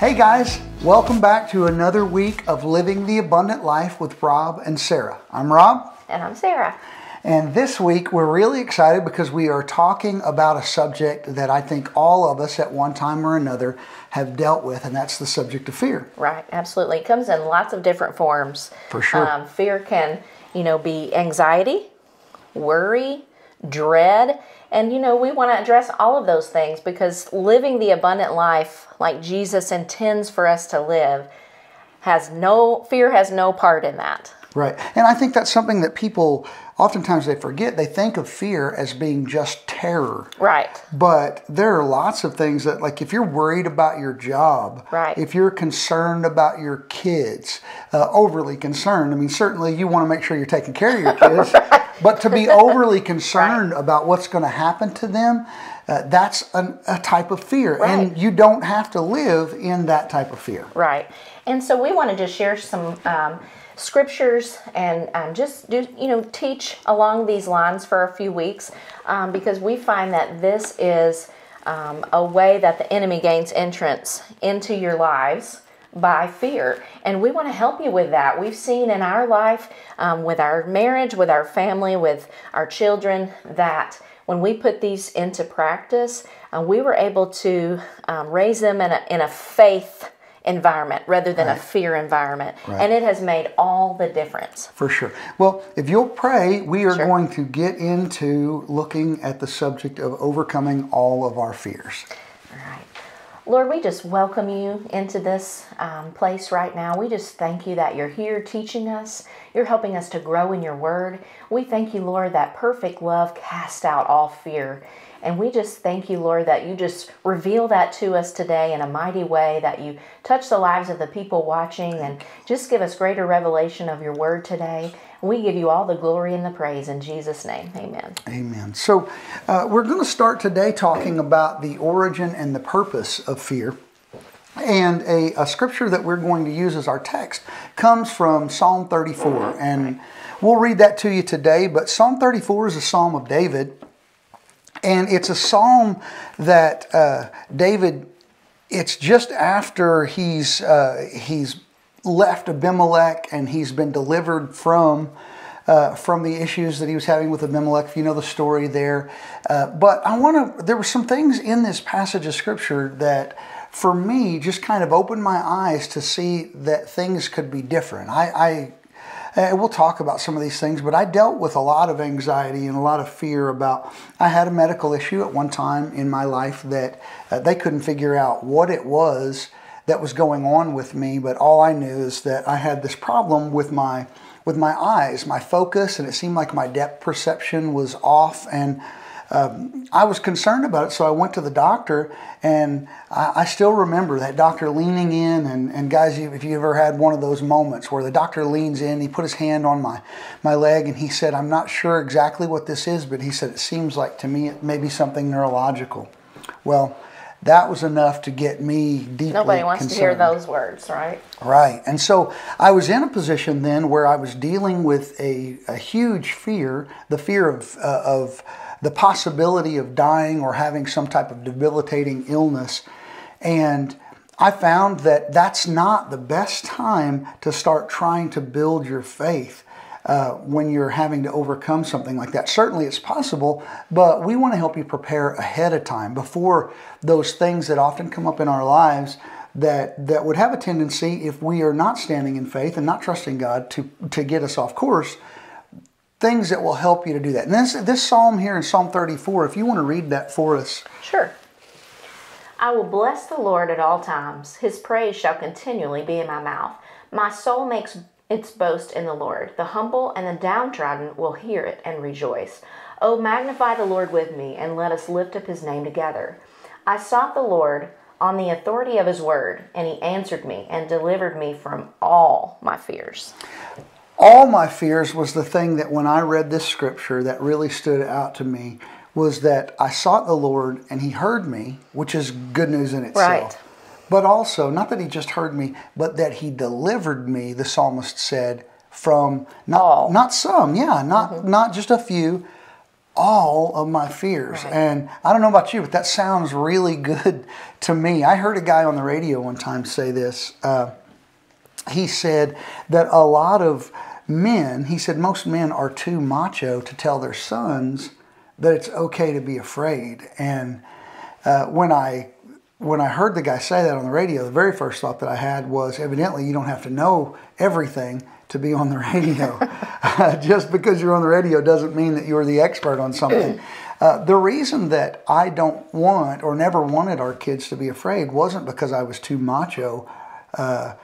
Hey guys, welcome back to another week of Living the Abundant Life with Rob and Sarah. I'm Rob. And I'm Sarah. And this week we're really excited because we are talking about a subject that I think all of us at one time or another have dealt with, and that's the subject of fear. Right, absolutely. It comes in lots of different forms. For sure. Um, fear can, you know, be anxiety, worry, dread, and you know, we want to address all of those things because living the abundant life like Jesus intends for us to live has no fear has no part in that. Right. And I think that's something that people oftentimes they forget. They think of fear as being just terror. Right. But there are lots of things that, like, if you're worried about your job, Right. if you're concerned about your kids, uh, overly concerned, I mean, certainly you want to make sure you're taking care of your kids, but to be overly concerned about what's going to happen to them, uh, that's an, a type of fear. And you don't have to live in that type of fear. Right. And so we want to just share some um, scriptures and um, just do, you know, teach along these lines for a few weeks um, because we find that this is um, a way that the enemy gains entrance into your lives by fear. And we want to help you with that. We've seen in our life, um, with our marriage, with our family, with our children, that when we put these into practice, uh, we were able to um, raise them in a, in a faith environment rather than a fear environment. And it has made all the difference. For sure. Well, if you'll pray, we are Sure. going to get into looking at the subject of overcoming all of our fears. Lord, we just welcome you into this um, place right now. We just thank you that you're here teaching us. You're helping us to grow in your word. We thank you, Lord, that perfect love casts out all fear. And we just thank you, Lord, that you just reveal that to us today in a mighty way, that you touch the lives of the people watching and just give us greater revelation of your word today. We give you all the glory and the praise in Jesus' name. Amen. Amen. So, uh, we're going to start today talking about the origin and the purpose of fear. And a, a scripture that we're going to use as our text comes from Psalm 34. And we'll read that to you today. But Psalm 34 is a psalm of David. And it's a psalm that uh, David, it's just after he's, uh, he's left Abimelech and he's been delivered from, uh, from the issues that he was having with Abimelech, if you know the story there. Uh, but I want to, there were some things in this passage of scripture that for me just kind of opened my eyes to see that things could be different. I, I uh, we'll talk about some of these things, but I dealt with a lot of anxiety and a lot of fear about. I had a medical issue at one time in my life that uh, they couldn't figure out what it was that was going on with me, but all I knew is that I had this problem with my with my eyes, my focus, and it seemed like my depth perception was off and. Um, I was concerned about it, so I went to the doctor, and I, I still remember that doctor leaning in. And, and guys, if you ever had one of those moments where the doctor leans in, he put his hand on my, my leg, and he said, I'm not sure exactly what this is, but he said, It seems like to me it may be something neurological. Well, that was enough to get me deeply Nobody wants to hear those words, right? Right. And so I was in a position then where I was dealing with a, a huge fear the fear of, uh, of the possibility of dying or having some type of debilitating illness. And I found that that's not the best time to start trying to build your faith. Uh, when you're having to overcome something like that. Certainly it's possible, but we want to help you prepare ahead of time before those things that often come up in our lives that that would have a tendency if we are not standing in faith and not trusting God to to get us off course things that will help you to do that. And this this psalm here in Psalm 34 if you want to read that for us. Sure. I will bless the Lord at all times. His praise shall continually be in my mouth. My soul makes its boast in the Lord. The humble and the downtrodden will hear it and rejoice. Oh, magnify the Lord with me, and let us lift up his name together. I sought the Lord on the authority of his word, and he answered me and delivered me from all my fears. All my fears was the thing that when I read this scripture that really stood out to me was that I sought the Lord and he heard me, which is good news in itself. Right. But also, not that he just heard me, but that he delivered me, the psalmist said, from not All. not some, yeah, not not just a few, all of my fears. Right. And I don't know about you, but that sounds really good to me. I heard a guy on the radio one time say this. Uh, he said that a lot of men, he said most men are too macho to tell their sons that it's okay to be afraid. And uh, when I when I heard the guy say that on the radio, the very first thought that I had was evidently you don't have to know everything to be on the radio. Just because you're on the radio doesn't mean that you're the expert on something. Uh, the reason that I don't want or never wanted our kids to be afraid wasn't because I was too macho uh,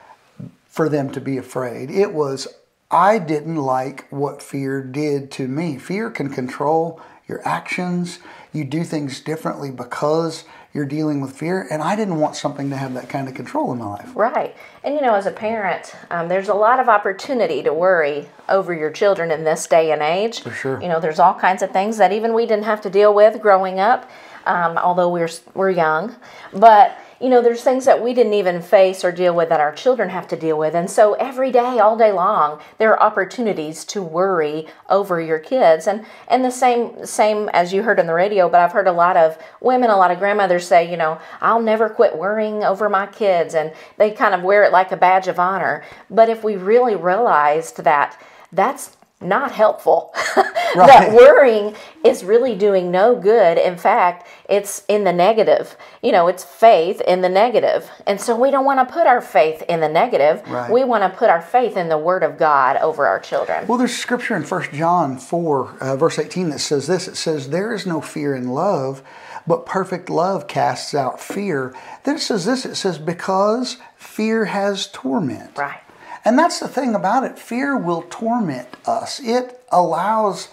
for them to be afraid. It was I didn't like what fear did to me. Fear can control your actions. You do things differently because you're dealing with fear, and I didn't want something to have that kind of control in my life. Right. And you know, as a parent, um, there's a lot of opportunity to worry over your children in this day and age. For sure. You know, there's all kinds of things that even we didn't have to deal with growing up, um, although we're we're young. But you know, there's things that we didn't even face or deal with that our children have to deal with. And so every day, all day long, there are opportunities to worry over your kids. And and the same same as you heard on the radio, but I've heard a lot of women, a lot of grandmothers say, you know, I'll never quit worrying over my kids and they kind of wear it like a badge of honor. But if we really realized that that's not helpful. Right. that worrying is really doing no good. In fact, it's in the negative. You know, it's faith in the negative. And so we don't want to put our faith in the negative. Right. We want to put our faith in the Word of God over our children. Well, there's scripture in 1 John 4, uh, verse 18, that says this it says, There is no fear in love, but perfect love casts out fear. Then it says this it says, Because fear has torment. Right. And that's the thing about it. Fear will torment us. It allows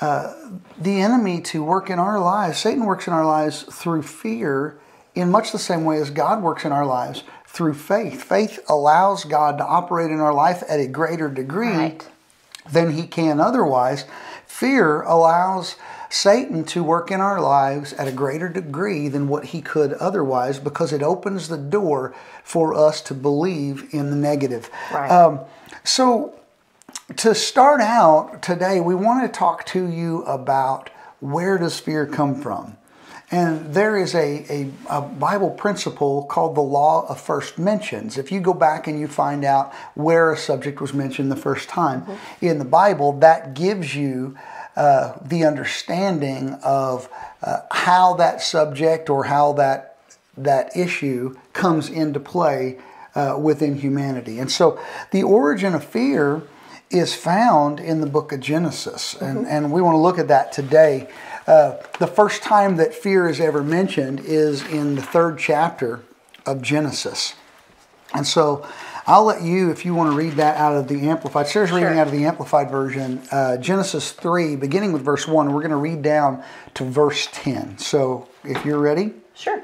uh, the enemy to work in our lives. Satan works in our lives through fear in much the same way as God works in our lives through faith. Faith allows God to operate in our life at a greater degree Right. than he can otherwise. Fear allows Satan to work in our lives at a greater degree than what he could otherwise because it opens the door for us to believe in the negative. Right. Um, so, to start out today, we want to talk to you about where does fear come from? And there is a, a, a, Bible principle called the law of first mentions. If you go back and you find out where a subject was mentioned the first time in the Bible, that gives you uh, the understanding of uh, how that subject or how that that issue comes into play uh, within humanity. And so the origin of fear is found in the book of Genesis. And, and we want to look at that today. Uh, the first time that fear is ever mentioned is in the third chapter of Genesis. And so I'll let you, if you want to read that out of the Amplified. Sarah's reading Sure. out of the Amplified version, uh, Genesis 3, beginning with verse 1. We're going to read down to verse 10. So if you're ready. Sure.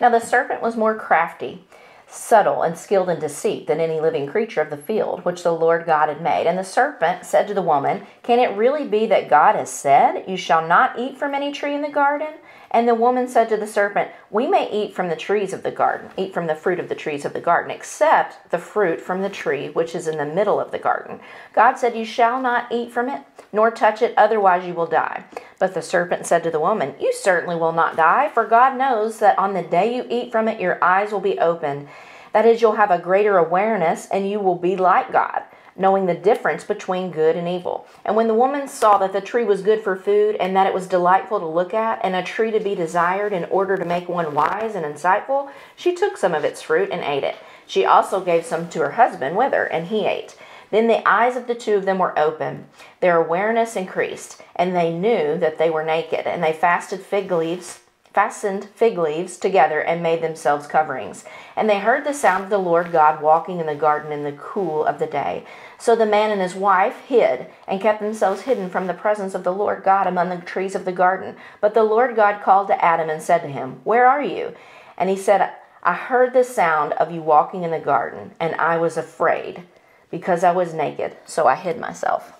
Now the serpent was more crafty, subtle, and skilled in deceit than any living creature of the field which the Lord God had made. And the serpent said to the woman, Can it really be that God has said, You shall not eat from any tree in the garden? And the woman said to the serpent, We may eat from the trees of the garden, eat from the fruit of the trees of the garden, except the fruit from the tree which is in the middle of the garden. God said, You shall not eat from it, nor touch it, otherwise you will die. But the serpent said to the woman, You certainly will not die, for God knows that on the day you eat from it, your eyes will be opened. That is, you'll have a greater awareness, and you will be like God, knowing the difference between good and evil. And when the woman saw that the tree was good for food, and that it was delightful to look at, and a tree to be desired in order to make one wise and insightful, she took some of its fruit and ate it. She also gave some to her husband with her, and he ate. Then the eyes of the two of them were open. Their awareness increased, and they knew that they were naked, and they fasted fig leaves, fastened fig leaves together and made themselves coverings. And they heard the sound of the Lord God walking in the garden in the cool of the day. So the man and his wife hid and kept themselves hidden from the presence of the Lord God among the trees of the garden. But the Lord God called to Adam and said to him, Where are you? And he said, I heard the sound of you walking in the garden, and I was afraid because I was naked, so I hid myself.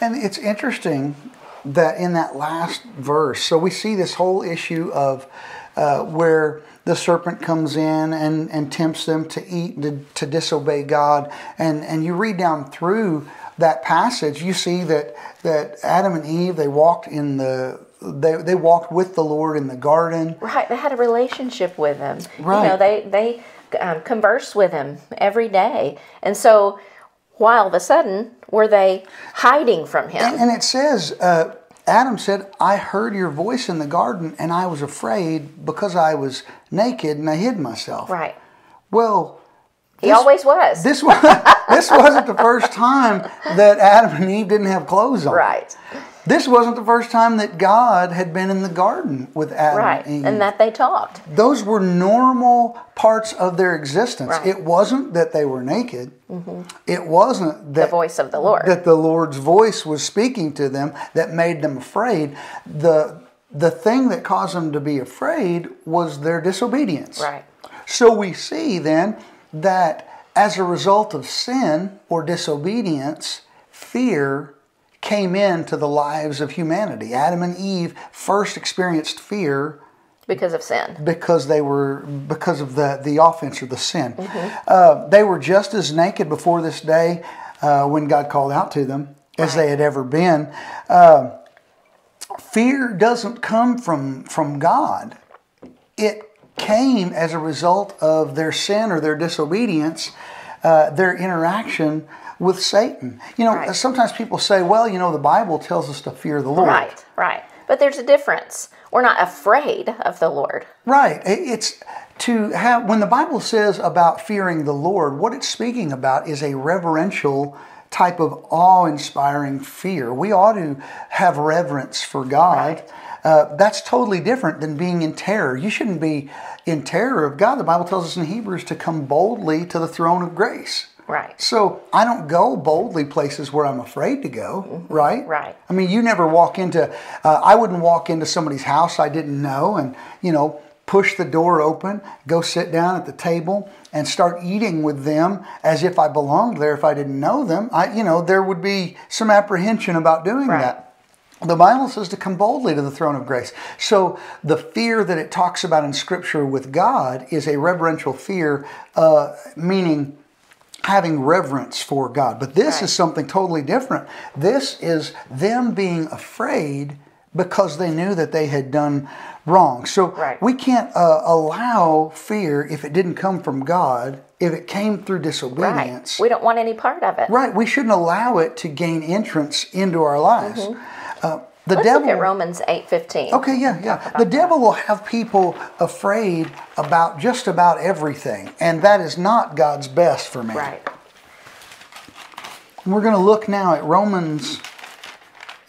And it's interesting that in that last verse, so we see this whole issue of uh, where the serpent comes in and, and tempts them to eat, to, to disobey God. And, and you read down through that passage, you see that that Adam and Eve they walked in the they, they walked with the Lord in the garden. Right. They had a relationship with him. Right. You know, they they um, conversed with him every day, and so why all of a sudden were they hiding from him? And, and it says, uh, Adam said, I heard your voice in the garden and I was afraid because I was naked and I hid myself. right. Well, He always was. this, was, this wasn't the first time that Adam and Eve didn't have clothes on. right. This wasn't the first time that God had been in the garden with Adam Right. and Eve. And that they talked. Those were normal parts of their existence. Right. It wasn't that they were naked. Mm-hmm. It wasn't that The voice of the Lord. that the Lord's voice was speaking to them that made them afraid. The the thing that caused them to be afraid was their disobedience. Right. So we see then that as a result of sin or disobedience, fear came into the lives of humanity. Adam and Eve first experienced fear Because of sin. because they were because of the the offense or the sin. Uh, they were just as naked before this day uh, when God called out to them as they had ever been. Uh, fear doesn't come from from God. It came as a result of their sin or their disobedience, uh, their interaction with Satan. You know, Right. sometimes people say, "Well, you know, the Bible tells us to fear the Lord." Right. Right. But there's a difference. We're not afraid of the Lord. Right. It's to have, when the Bible says about fearing the Lord, what it's speaking about is a reverential type of awe inspiring fear. We ought to have reverence for God. Right. Uh, that's totally different than being in terror. You shouldn't be in terror of God. The Bible tells us in Hebrews to come boldly to the throne of grace. Right. So I don't go boldly places where I'm afraid to go, right? Mm-hmm. Right. I mean, you never walk into, uh, I wouldn't walk into somebody's house I didn't know and, you know, push the door open, go sit down at the table and start eating with them as if I belonged there if I didn't know them. I, you know, there would be some apprehension about doing Right. that. The Bible says to come boldly to the throne of grace. So the fear that it talks about in Scripture with God is a reverential fear, uh, meaning having reverence for God. But this Right. is something totally different. This is them being afraid because they knew that they had done wrong. So Right. we can't uh, allow fear if it didn't come from God, if it came through Right. disobedience. We don't want any part of it. Right, we shouldn't allow it to gain entrance into our lives. Uh, the Let's devil. look at Romans 8:15. Okay, yeah, yeah. The devil will have people afraid about just about everything, and that is not God's best for man. Right. We're going to look now at Romans.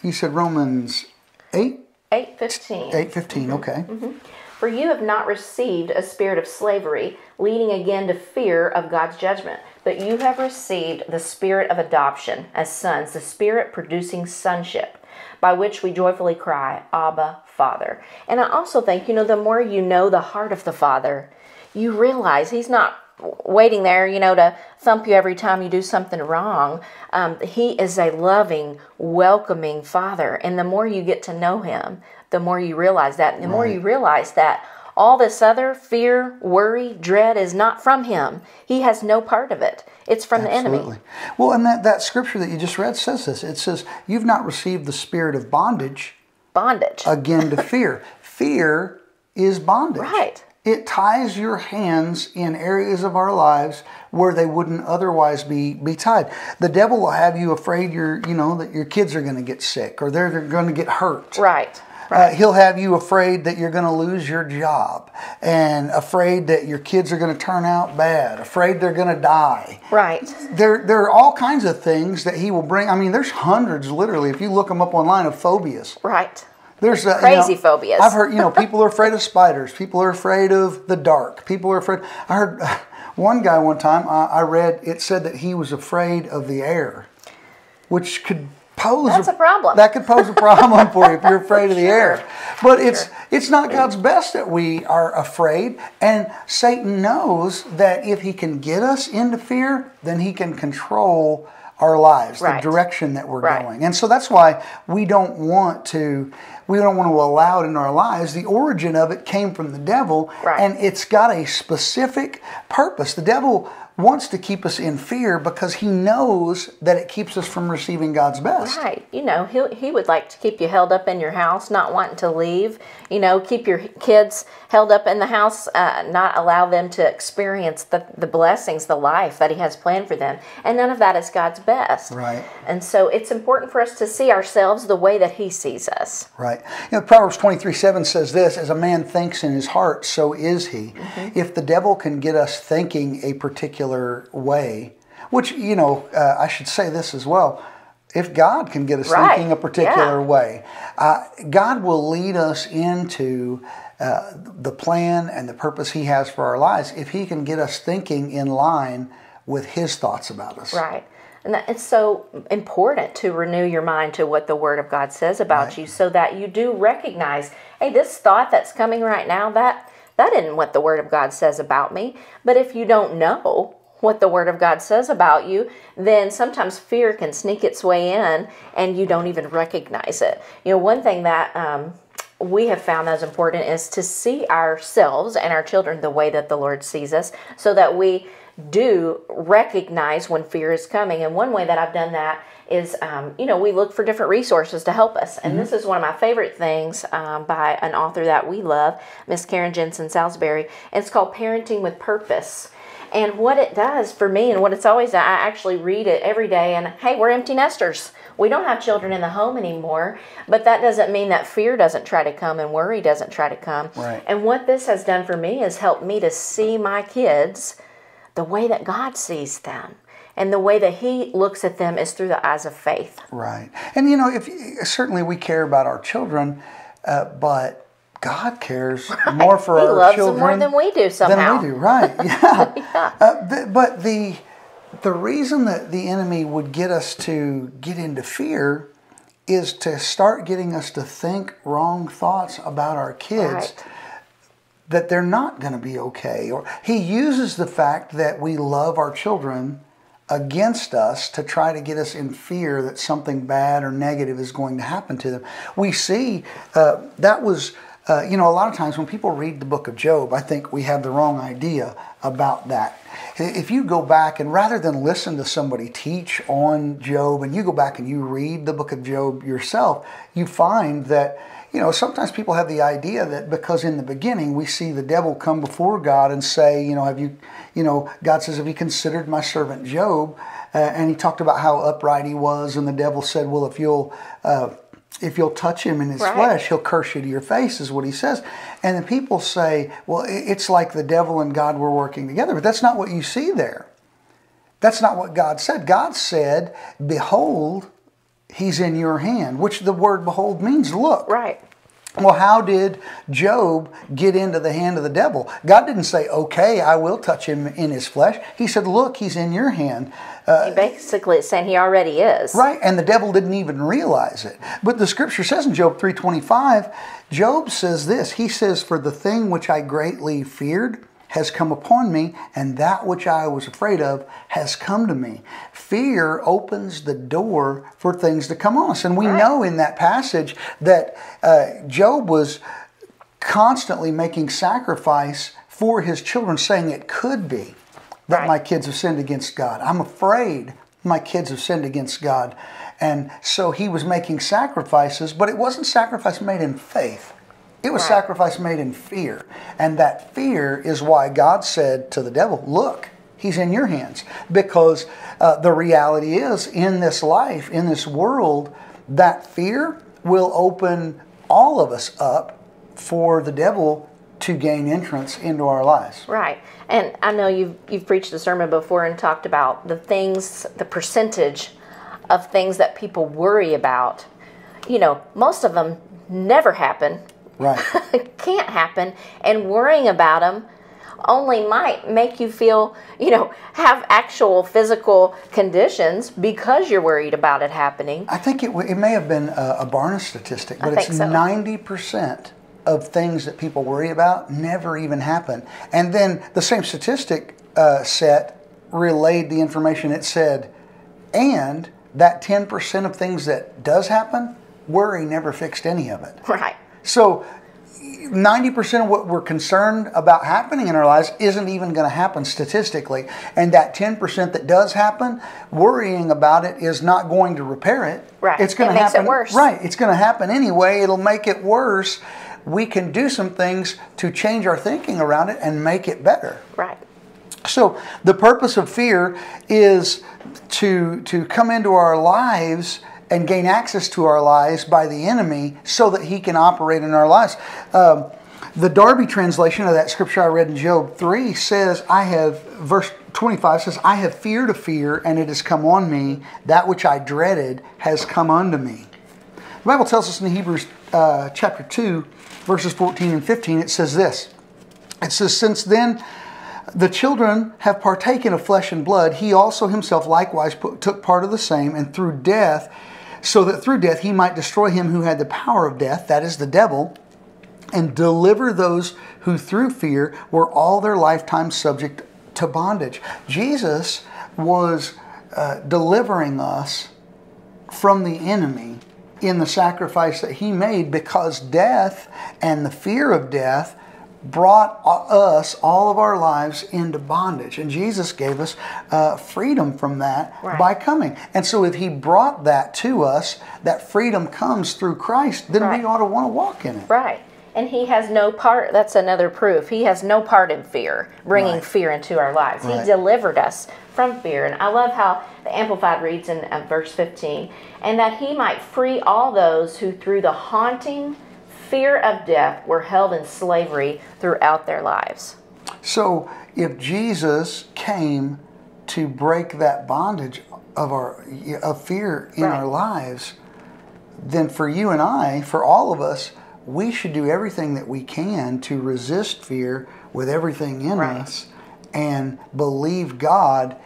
You said Romans 8, 8:15. 8, 15, mm-hmm. okay. Mm-hmm. For you have not received a spirit of slavery, leading again to fear of God's judgment, but you have received the spirit of adoption as sons, the spirit producing sonship, by which we joyfully cry, Abba, Father. And I also think, you know, the more you know the heart of the Father, you realize He's not waiting there, you know, to thump you every time you do something wrong. Um, he is a loving, welcoming Father. And the more you get to know Him, the more you realize that. And the more you realize that all this other fear, worry, dread is not from Him. He has no part of it. It's from the enemy. Well, and that, that scripture that you just read says this it says, You've not received the spirit of bondage Bondage. again to fear. Fear is bondage. Right. It ties your hands in areas of our lives where they wouldn't otherwise be, be tied. The devil will have you afraid you're, you know, that your kids are going to get sick or they're, going to get hurt. right. Uh, he'll have you afraid that you're going to lose your job and afraid that your kids are going to turn out bad, afraid they're going to die. Right. There, there are all kinds of things that he will bring. I mean, there's hundreds, literally, if you look them up online, of phobias. Right. There's uh, you Crazy know, phobias. I've heard, you know, people are afraid of spiders. People are afraid of the dark. People are afraid. I heard one guy one time. I, I read it said that he was afraid of the air, which could pose That's a problem. That could pose a problem for you if you're afraid of the air. But it's it's not God's best that we are afraid, and Satan knows that if he can get us into fear, then he can control our lives, Right. the direction that we're Right. going. And so that's why we don't want to we don't want to allow it in our lives. The origin of it came from the devil Right. and it's got a specific purpose. The devil wants to keep us in fear because he knows that it keeps us from receiving God's best. Right. You know, he, he would like to keep you held up in your house, not wanting to leave. You know, keep your kids held up in the house, uh, not allow them to experience the, the blessings, the life that He has planned for them. And none of that is God's best. Right. And so it's important for us to see ourselves the way that He sees us. Right. You know, Proverbs 23 7 says this As a man thinks in his heart, so is he. Mm-hmm. If the devil can get us thinking a particular way, which, you know, uh, I should say this as well if God can get us right. thinking a particular yeah. way, uh, God will lead us into uh, the plan and the purpose He has for our lives if He can get us thinking in line with His thoughts about us. Right. And that, it's so important to renew your mind to what the Word of God says about right. you so that you do recognize, hey, this thought that's coming right now, that that isn't what the Word of God says about me. But if you don't know what the Word of God says about you, then sometimes fear can sneak its way in and you don't even recognize it. You know, one thing that um, we have found as important is to see ourselves and our children the way that the Lord sees us so that we do recognize when fear is coming. And one way that I've done that is, um, you know, we look for different resources to help us. And mm-hmm. this is one of my favorite things um, by an author that we love, Miss Karen Jensen Salisbury. It's called Parenting with Purpose. And what it does for me, and what it's always, I actually read it every day. And hey, we're empty nesters. We don't have children in the home anymore, but that doesn't mean that fear doesn't try to come and worry doesn't try to come. Right. And what this has done for me is helped me to see my kids the way that God sees them and the way that he looks at them is through the eyes of faith. Right. And you know, if certainly we care about our children, uh, but God cares more for he our children more than we do somehow. Than we do, right? Yeah. yeah. Uh, but the the reason that the enemy would get us to get into fear is to start getting us to think wrong thoughts about our kids. Right. That they're not going to be okay. Or he uses the fact that we love our children against us to try to get us in fear that something bad or negative is going to happen to them. We see uh, that was uh, you know, a lot of times when people read the book of Job, I think we have the wrong idea about that. If you go back and rather than listen to somebody teach on Job and you go back and you read the book of Job yourself, you find that, you know, sometimes people have the idea that because in the beginning we see the devil come before God and say, you know, have you, you know, God says, have you considered my servant Job? Uh, and he talked about how upright he was, and the devil said, well, if you'll, uh, if you'll touch him in his right. flesh, he'll curse you to your face, is what he says. And the people say, well, it's like the devil and God were working together. But that's not what you see there. That's not what God said. God said, behold, he's in your hand, which the word behold means look. Right. Well, how did Job get into the hand of the devil? God didn't say, okay, I will touch him in his flesh. He said, look, he's in your hand. Uh, basically, it's saying he already is. Right, and the devil didn't even realize it. But the scripture says in Job 3.25, Job says this. He says, for the thing which I greatly feared, has come upon me, and that which I was afraid of has come to me. Fear opens the door for things to come on us. And we right. know in that passage that uh, Job was constantly making sacrifice for his children, saying it could be that right. my kids have sinned against God. I'm afraid my kids have sinned against God. And so he was making sacrifices, but it wasn't sacrifice made in faith. It was right. sacrifice made in fear. And that fear is why God said to the devil, Look, he's in your hands. Because uh, the reality is, in this life, in this world, that fear will open all of us up for the devil to gain entrance into our lives. Right. And I know you've, you've preached a sermon before and talked about the things, the percentage of things that people worry about. You know, most of them never happen Right. can't happen, and worrying about them only might make you feel, you know, have actual physical conditions because you're worried about it happening. I think it, it may have been a, a Barna statistic, but it's so. 90% of things that people worry about never even happen. And then the same statistic uh, set relayed the information it said, and that 10% of things that does happen, worry never fixed any of it. Right. So 90% of what we're concerned about happening in our lives isn't even going to happen statistically. And that 10% that does happen, worrying about it is not going to repair it. Right. It's going It to makes it happen. worse. Right. It's going to happen anyway. It'll make it worse. We can do some things to change our thinking around it and make it better. Right. So the purpose of fear is to to come into our lives and gain access to our lives by the enemy, so that he can operate in our lives. Um, the Darby translation of that scripture I read in Job three says, "I have." Verse twenty-five says, "I have feared a fear, and it has come on me. That which I dreaded has come unto me." The Bible tells us in Hebrews uh, chapter 2, verses 14 and 15, it says this. It says, Since then the children have partaken of flesh and blood, he also himself likewise put, took part of the same, and through death, so that through death he might destroy him who had the power of death, that is the devil, and deliver those who through fear were all their lifetime subject to bondage. Jesus was uh, delivering us from the enemy in the sacrifice that he made because death and the fear of death brought us all of our lives into bondage and jesus gave us uh, freedom from that Right. by coming and so if he brought that to us that freedom comes through christ then Right. we ought to want to walk in it Right. And he has no part, that's another proof. He has no part in fear, bringing Right. fear into our lives. He delivered us from fear. And I love how the Amplified reads in uh, verse 15 and that he might free all those who, through the haunting fear of death, were held in slavery throughout their lives. So if Jesus came to break that bondage of our of fear in Right. our lives, then for you and I, for all of us, we should do everything that we can to resist fear with everything in Right. us and believe God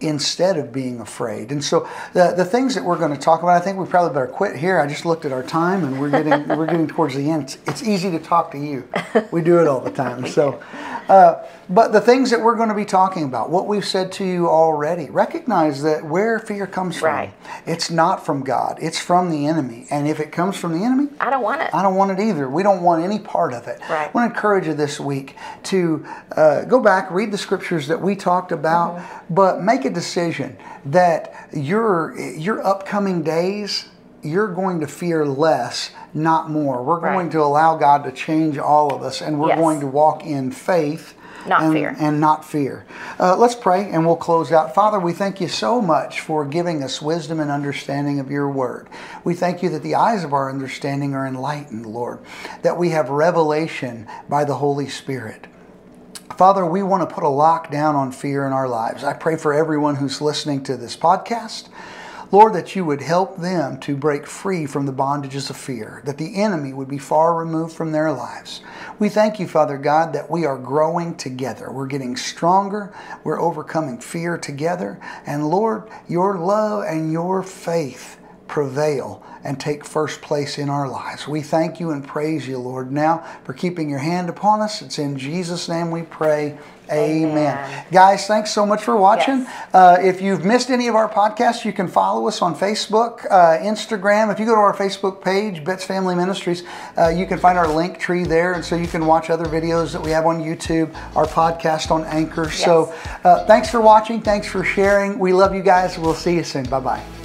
instead of being afraid. And so the, the things that we're going to talk about, I think we probably better quit here. I just looked at our time and we're getting we're getting towards the end. It's, it's easy to talk to you. We do it all the time. So uh, but the things that we're going to be talking about, what we've said to you already, recognize that where fear comes from, Right. it's not from God. It's from the enemy. And if it comes from the enemy, I don't want it. I don't want it either. We don't want any part of it. Right. I want to encourage you this week to uh, go back, read the scriptures that we talked about, Mm-hmm. but make a decision that your your upcoming days you're going to fear less, not more. We're Right. going to allow God to change all of us, and we're Yes. going to walk in faith. Not and, fear. And not fear. Uh, let's pray and we'll close out. Father, we thank you so much for giving us wisdom and understanding of your word. We thank you that the eyes of our understanding are enlightened, Lord, that we have revelation by the Holy Spirit. Father, we want to put a lock down on fear in our lives. I pray for everyone who's listening to this podcast. Lord, that you would help them to break free from the bondages of fear, that the enemy would be far removed from their lives. We thank you, Father God, that we are growing together. We're getting stronger. We're overcoming fear together. And Lord, your love and your faith prevail and take first place in our lives. We thank you and praise you, Lord, now for keeping your hand upon us. It's in Jesus' name we pray. Amen. Amen. Guys, thanks so much for watching. Yes. Uh, if you've missed any of our podcasts, you can follow us on Facebook, uh, Instagram. If you go to our Facebook page, Betts Family Ministries, uh, you can find our link tree there. And so you can watch other videos that we have on YouTube, our podcast on Anchor. So uh, thanks for watching. Thanks for sharing. We love you guys. We'll see you soon. Bye bye.